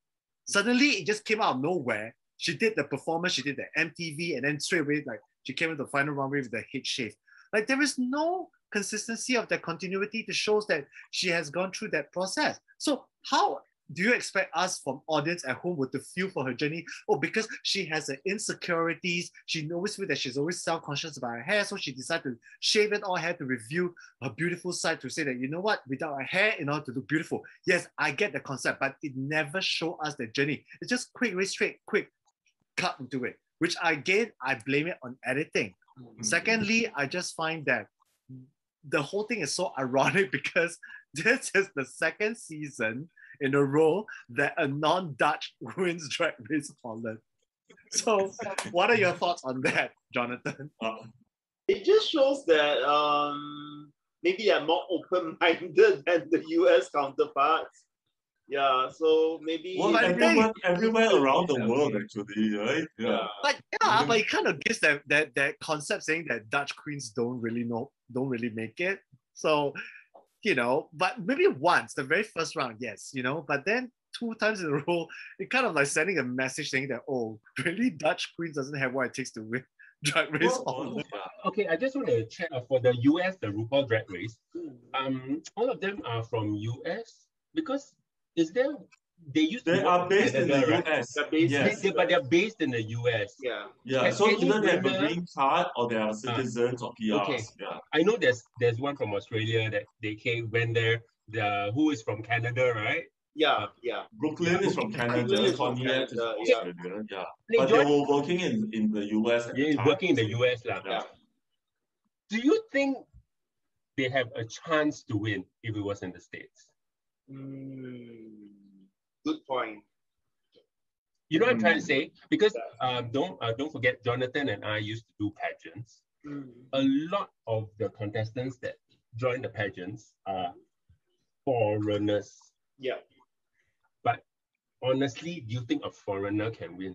Suddenly, it just came out of nowhere. She did the performance, she did the MTV, and then straight away, like she came into the final runway with the head shave. Like there is no consistency of that continuity to shows that she has gone through that process. So how do you expect us from audience at home to feel for her journey? Oh, because she has the insecurities, she always feel that she's always self-conscious about her hair, so she decided to shave it all hair to reveal her beautiful side to say that you know what, without her hair in order to look beautiful. Yes, I get the concept, but it never show us the journey. It's just quick, very straight, quick, cut into it. Which again, I blame it on editing. Mm-hmm. Secondly, I just find that the whole thing is so ironic because this is the second season in a row that a non-Dutch wins Drag Race Holland. So, what are your thoughts on that, Jonathan? It just shows that um maybe they're more open-minded than the US counterparts. Yeah, so maybe Well, But everywhere, everywhere around the world, actually, right? Yeah. Like yeah, but it kind of gives that that that concept saying that Dutch queens don't really know, don't really make it. So, you know, but maybe once, the very first round, yes, you know, but then two times in a row, it kind of like sending a message saying that oh, really Dutch queens doesn't have what it takes to win drag race. Well, Okay, I just want to check uh, for the US, the RuPaul Drag Race. Um, all of them are from US because is there they used to They work are in based in the right? US. They're based Yes. They- but they're based in the US. yeah. Yeah, Has so any either they have a green card or they are citizens or PRs. okay. Yeah. I know there's there's one from Australia that they came went there. The who is from Canada, right? Yeah, yeah. Brooke Lynn is from Canada, Brooke Lynn is from Courtney Act is from yeah. Australia. Yeah. They But they were working in, in the US at Yeah, the time. working in the US lah. Yeah. Do you think they have a chance to win if it was in the States? Mm, good point. You know what I'm trying to say? Because um, don't uh, don't forget, Jonathan and I used to do pageants. Mm. A lot of the contestants that join the pageants are foreigners. Yeah. But honestly, do you think a foreigner can win?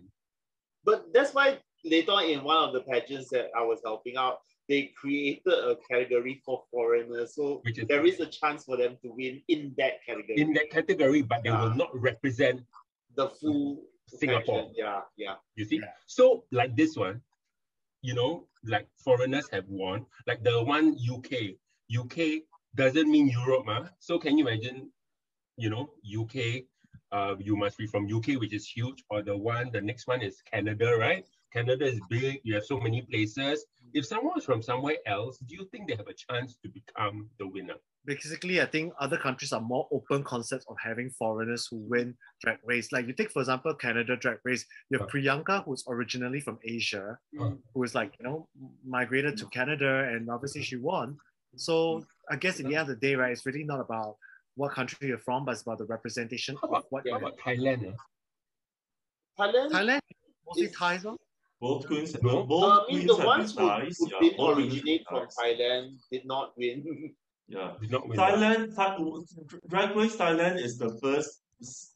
But that's why later on in one of the pageants that I was helping out, they created a category for foreigners. So is there is a chance for them to win in that category. in that category, but they will not represent the full Singapore. pageant. Yeah, yeah. You see? Yeah. So like this one, you know, like foreigners have won. Like the one UK. UK doesn't mean Europe, huh? So can you imagine, you know, UK, uh, you must be from UK, which is huge, or the one, the next one is Canada, right? Canada is big, you have so many places. If someone is from somewhere else, do you think they have a chance to become the winner? Basically, I think other countries are more open concepts of having foreigners who win drag race. Like you take, for example, Canada drag race. You have Priyanka, who's originally from Asia, Mm. who is like you know migrated to Canada, and obviously she won. So I guess in the end of the day, right, it's really not about what country you're from, but it's about the representation How of about, what how about Thailand? ah? Thailand, Thailand mostly It's- Thais. huh? Both queens, No. both uh, I mean, queens the have ones been who, nice. who Yeah, did originate from nice. Thailand did not win. Yeah. Did not win. Thailand, Tha- Drag Race Thailand is the first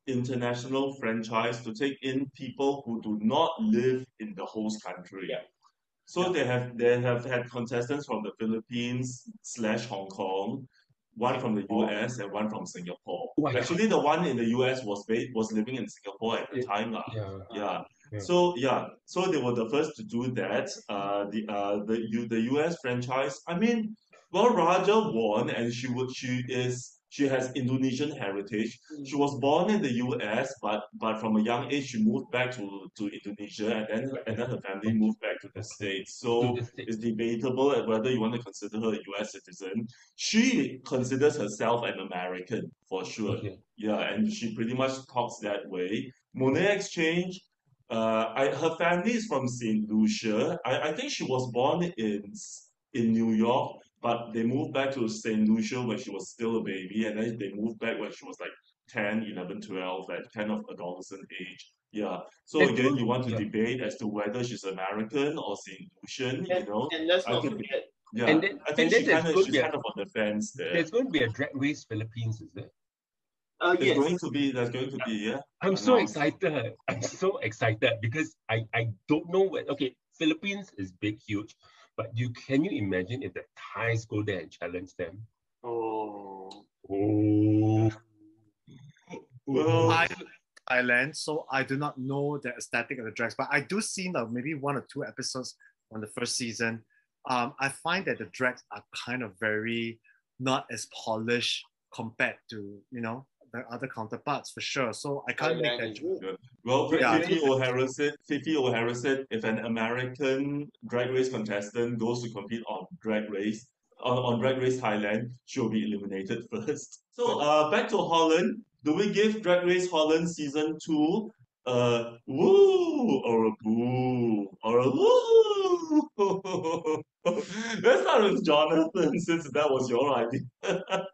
international franchise to take in people who do not live in the host country. Yeah. So they have they have had contestants from the Philippines slash Hong Kong, one from the US and one from Singapore. Oh, yeah. Actually, the one in the US was ba- was living in Singapore at the Yeah. time, lah. Yeah. Yeah. Yeah. So yeah, so they were the first to do that. Uh, the uh the U the US franchise. I mean, well, Raja won, and she would she is she has Indonesian heritage. She was born in the US, but but from a young age she moved back to to Indonesia, and then and then her family moved back to the states. So the States. it's debatable whether you want to consider her a US citizen. She considers herself an American for sure. Okay. Yeah, and she pretty much talks that way. Monét X Change, uh, I, her family is from St. Lucia. I, I think she was born in in New York, but they moved back to St. Lucia when she was still a baby, and then they moved back when she was like 10, 11, 12, at kind of adolescent age. Yeah. So And again, you want to yeah. debate as to whether she's American or St. Lucian, you know? and let's not forget, Yeah. And then- I and think then she kind of going to she's be a- kind of on the fence there. There's going to be a drag race Philippines, is there? Uh, There's yes, going to be there's going to be yeah. I'm so excited. I'm so excited because I, I don't know what okay, Philippines is big, huge, but you can you imagine if the Thais go there and challenge them? oh, Oh Well, I Thailand, so I do not know the aesthetic of the drags, but I do see now maybe one or two episodes on the first season. Um, I find that the drags are kind of very not as polished compared to you know the other counterparts for sure. So I can't make that joke. good. Well, Yeah. Phi Phi O'Hara said, Phi Phi O'Hara said, if an American drag race contestant goes to compete on drag race, on, on drag race Thailand, she'll be eliminated first. So, uh, back to Holland. Do we give Drag Race Holland season two a woo or a boo or a woo? Let's start with Jonathan since that was your idea.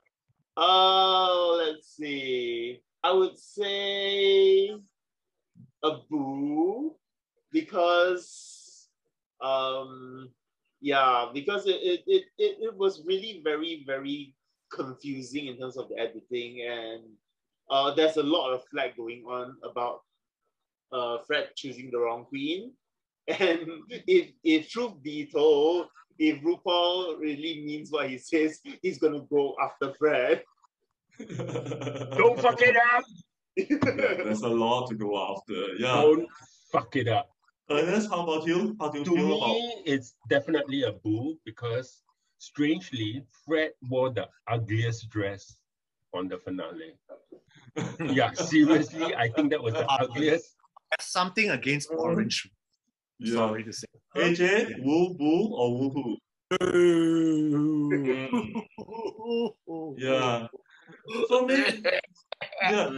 Uh, let's see. I would say a boo because um yeah because it it, it, it, it was really very very confusing in terms of the editing and uh, there's a lot of flag going on about uh, Fred choosing the wrong queen. And if, if truth be told, if RuPaul really means what he says, he's gonna go after Fred. Don't fuck it up. Yeah, there's a lot to go after. Yeah. Don't fuck it up. Uh, Ernest, how about you? How do you To feel about me, it's definitely a boo because strangely, Fred wore the ugliest dress on the finale. yeah, seriously, I think that was the ugliest. Something against um, orange. Yeah. Sorry to say. AJ, woo boo or woohoo? Yeah. For me, yeah.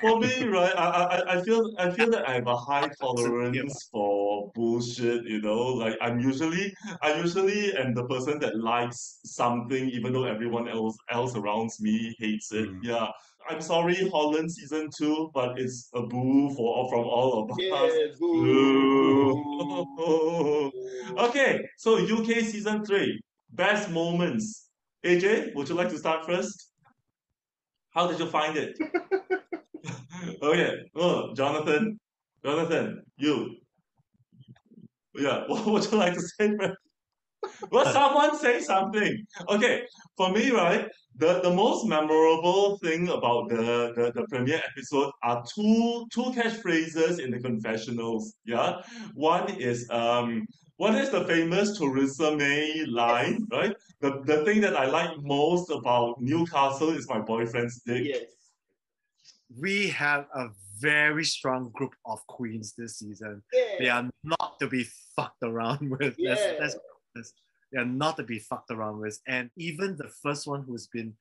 For me, right, I, I I feel I feel that I have a high tolerance for bullshit, you know. Like I'm usually I usually am the person that likes something even though everyone else else around me hates it. Mm. Yeah. I'm sorry, Holland season two, but it's a boo for from all of us. Yeah, Boo. okay, so UK season three, best moments. AJ, would you like to start first? How did you find it? okay, oh, Jonathan, Jonathan, you. Yeah, what would you like to say first? Well, someone say something. Okay, for me, right, the, the most memorable thing about the, the, the premiere episode are two two catchphrases in the confessionals. Yeah. One is um what is the famous Choriza May line, right? The the thing that I like most about Newcastle is my boyfriend's dick. Yes. we have a very strong group of queens this season. Yeah. They are not to be fucked around with. Let's- Yeah. let's be honest. They are not to be fucked around with. And even the first one who's been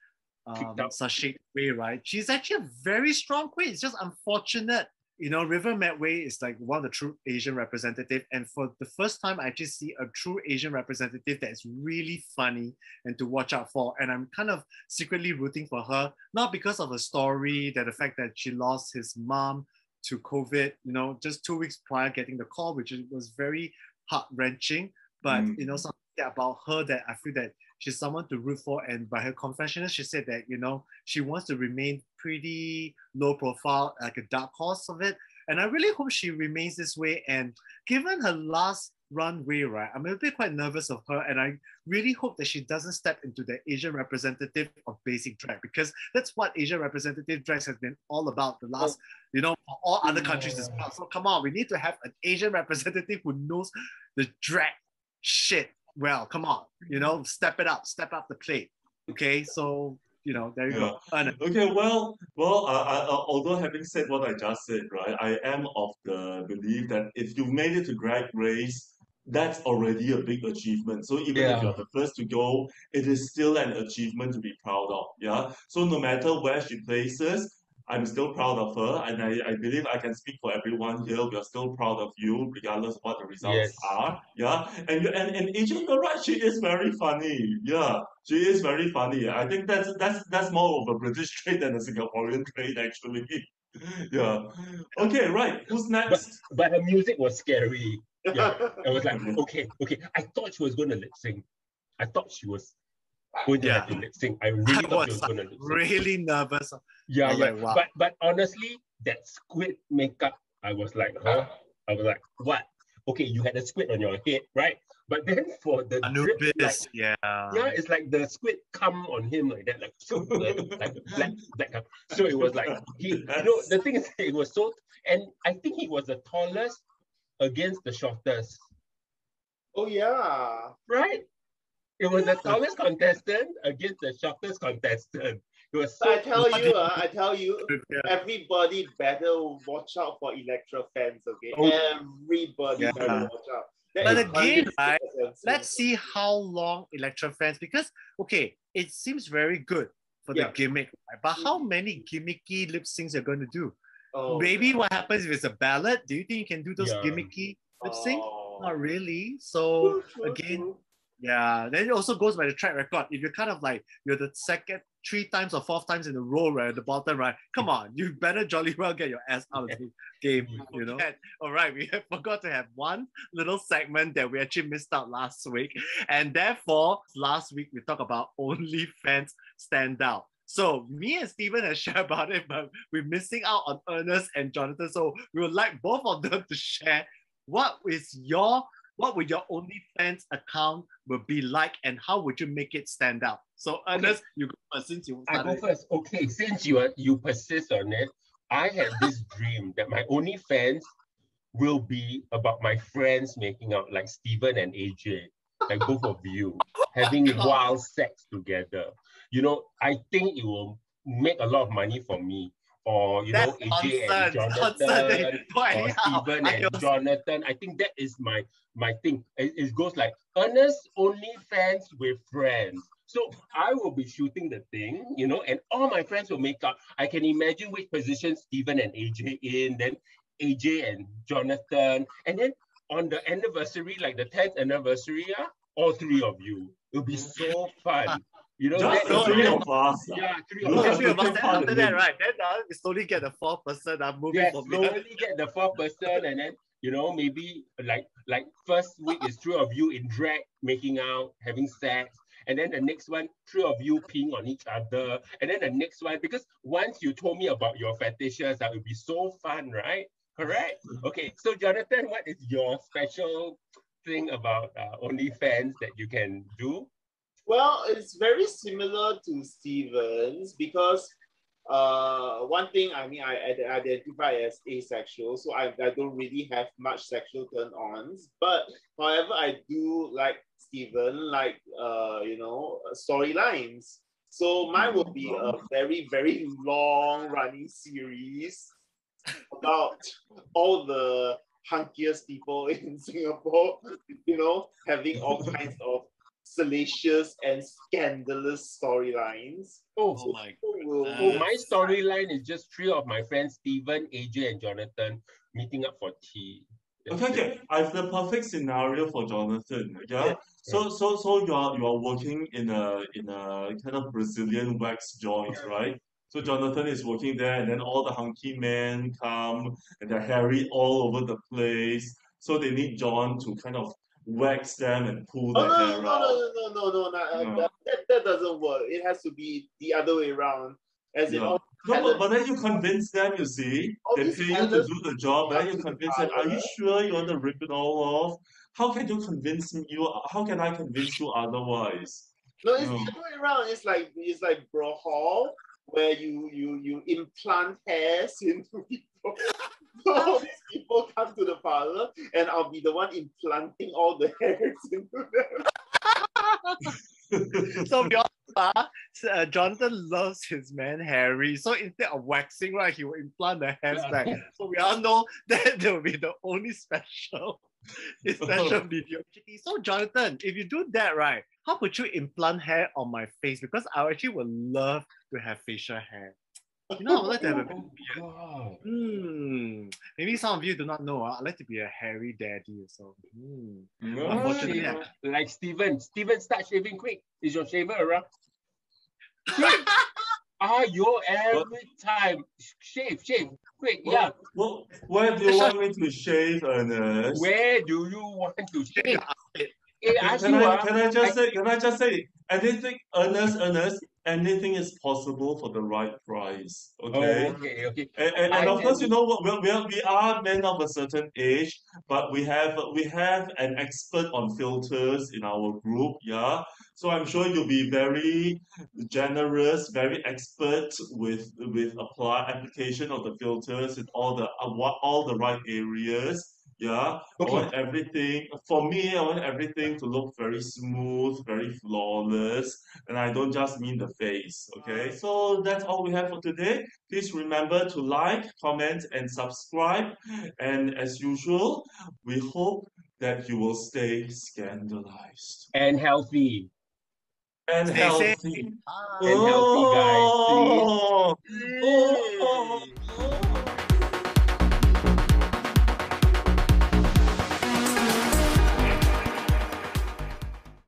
um, Kicked out. Sashay Way, right? She's actually a very strong queen. It's just unfortunate. You know, River Medway is like one of the true Asian representative. And for the first time, I just see a true Asian representative that is really funny and to watch out for. And I'm kind of secretly rooting for her, not because of the story, that the fact that she lost his mom to COVID, you know, just two weeks prior getting the call, which was very heart wrenching. But Mm. you know, something about her that I feel that she's someone to root for. And by her confession, she said that you know she wants to remain pretty low profile, like a dark horse of it. And I really hope she remains this way. And given her last runway, right, I'm a bit quite nervous of her. And I really hope that she doesn't step into the Asian representative of basic drag because that's what Asian representative drag has been all about the last, you know, for all other countries as well. So come on, we need to have an Asian representative who knows the drag shit well. Come on, you know, step it up, step up the plate. Okay, so you know, there you go. Ernest. Okay, well, well, uh, I, uh, although having said what I just said, right, I am of the belief that if you've made it to Drag Race, that's already a big achievement. So even if you're the first to go, it is still an achievement to be proud of. Yeah. So no matter where she places, I'm still proud of her, and I, I believe I can speak for everyone here. We are still proud of you, regardless of what the results Yes. are. Yeah, and you and and AJ, you're right. She is very funny. Yeah, she is very funny. I think that's that's that's more of a British trait than a Singaporean trait, actually. Yeah. Okay, right. Who's But next? but her music was scary. Yeah. I was like, okay, okay. I thought she was gonna lip sync. I thought she was going to have to lip sync. I really I thought she was was gonna lip sync. really nervous. Yeah, I yeah. like, wow. But but honestly, that squid makeup, I was like, huh? I was like, what? Okay, you had a squid on your head, right? But then for the drip, like, yeah. yeah, it's like the squid come on him like that, like, so, like, like black, black. So it was like, he, you know, the thing is, it was so, and I think he was the tallest against the shortest, Oh yeah. right? It was the tallest contestant against the shortest contestant. It was so I tell you, uh, I tell you, Yeah. everybody better watch out for Elektra Fence, okay? Oh. Everybody Yeah. better watch out. That But again, right. Let's see how long Elektra Fence because okay, it seems very good for Yeah. the gimmick, right? but how many gimmicky lip syncs you're going to do? Oh, Maybe what happens if it's a ballad? Do you think you can do those Yeah. gimmicky lip sync? oh. Not really. So True, true, again, yeah. Then it also goes by the track record. If you're kind of like you're the second, three times or fourth times in a row, right at the bottom, right? Come on, you better jolly well get your ass out of the game. You know. All right, we have forgot to have one little segment that we actually missed out last week, and therefore last week we talked about only fans stand out. So me and Steven have shared about it, but we're missing out on Ernest and Jonathan. So we would like both of them to share what is your what would your OnlyFans account will be like and how would you make it stand out? So Ernest, you go first since you started. I go first. Okay, since you are you persist on it, I have this dream that my OnlyFans will be about my friends making out, like Stephen and AJ, like both of you, having wild sex together. You know, I think it will make a lot of money for me. Or you know, AJ and nonsense, nonsense. Jonathan, or anyhow. Stephen I and also- Jonathan. I think that is my my thing. It, it goes like Ernest only fans with friends. So I will be shooting the thing, you know, and all my friends will make up. I can imagine which position Stephen and AJ in, then AJ and Jonathan, and then on the anniversary, like the 10th anniversary, yeah, all three of you. It'll be mm. so fun. You know, Just that the three of us. Yeah, three of us. have Three of us, take then after that, right? Then uh, we slowly get the fourth person uh, moving Yeah, from slowly get the fourth person, and then you know maybe like like first week is three of you in drag making out, having sex, and then the next one three of you peeing on each other, and then the next one because once you told me about your fetishes, that would be so fun, right? Correct. Okay, so Jonathan, what is your special thing about uh, OnlyFans that you can do? Well, it's very similar to Stevens because uh, one thing I mean I, I identify as asexual, so I, I don't really have much sexual turn-ons. But however, I do like Steven, like uh, you know, storylines. So mine will be a very, very long running series about all the hunkiest people in Singapore, you know, having all kinds of salacious and scandalous storylines. Oh, Oh my Will- Oh, my storyline is just three of my friends, Stephen, AJ, and Jonathan, meeting up for tea. That's Okay, okay. I have the perfect scenario for Jonathan. Yeah. Yeah. So so so you're you're working in a in a kind of Brazilian wax joint, right? So Jonathan is working there, and then all the hunky men come and they're hairy all over the place. So they need John to kind of wax them and pull Oh, their no, no, hair no, out. no, no, no, no, no, No. That, that, that doesn't work. It has to be the other way around. As Yeah. Oh, all No, but, but then you convince them, you see. All They pay you to do the job, then you convince them, are you sure you want to rip it all off? How can you convince me you how can I convince you otherwise? No, it's No. the other way around. It's like it's like bro hall where you you you implant hairs into people. so these people come to the parlor and I'll be the one implanting all the hairs into them. So we all uh, uh, Jonathan loves his man Harry. So instead of waxing, right, he will implant the hairs back. So we all know that they will be the only special, his special video. So Jonathan, if you do that, right, how could you implant hair on my face? Because I actually would love to have facial hair. You know, I would like to have a bit Oh, God. Hmm. Maybe some of you do not know. uh, I'd like to be a hairy daddy. So, hmm. No. Unfortunately, Shave, like Steven. Steven, start shaving quick. Is your shaver around? Ah, you every time. Shave, shave, quick. Yeah. Well, where do you want me to shave, Ernest? Where do you want to shave? Hey, Can, can I can I just I- say can I just say anything Ernest Ernest anything is possible for the right price. Oh, Okay. okay, okay. And, and, and of course, you know what? Well, we are, we are men of a certain age, but we have we have an expert on filters in our group. Yeah, so I'm sure you'll be very generous, very expert with with apply application of the filters in all the uh, what all the right areas. Yeah, okay. I want everything. For me, I want everything to look very smooth, very flawless, and I don't just mean the face. Okay, so that's all we have for today. Please remember to like, comment, and subscribe. And as usual, we hope that you will stay scandalized and healthy. And stay healthy. Safe. And oh. healthy, guys.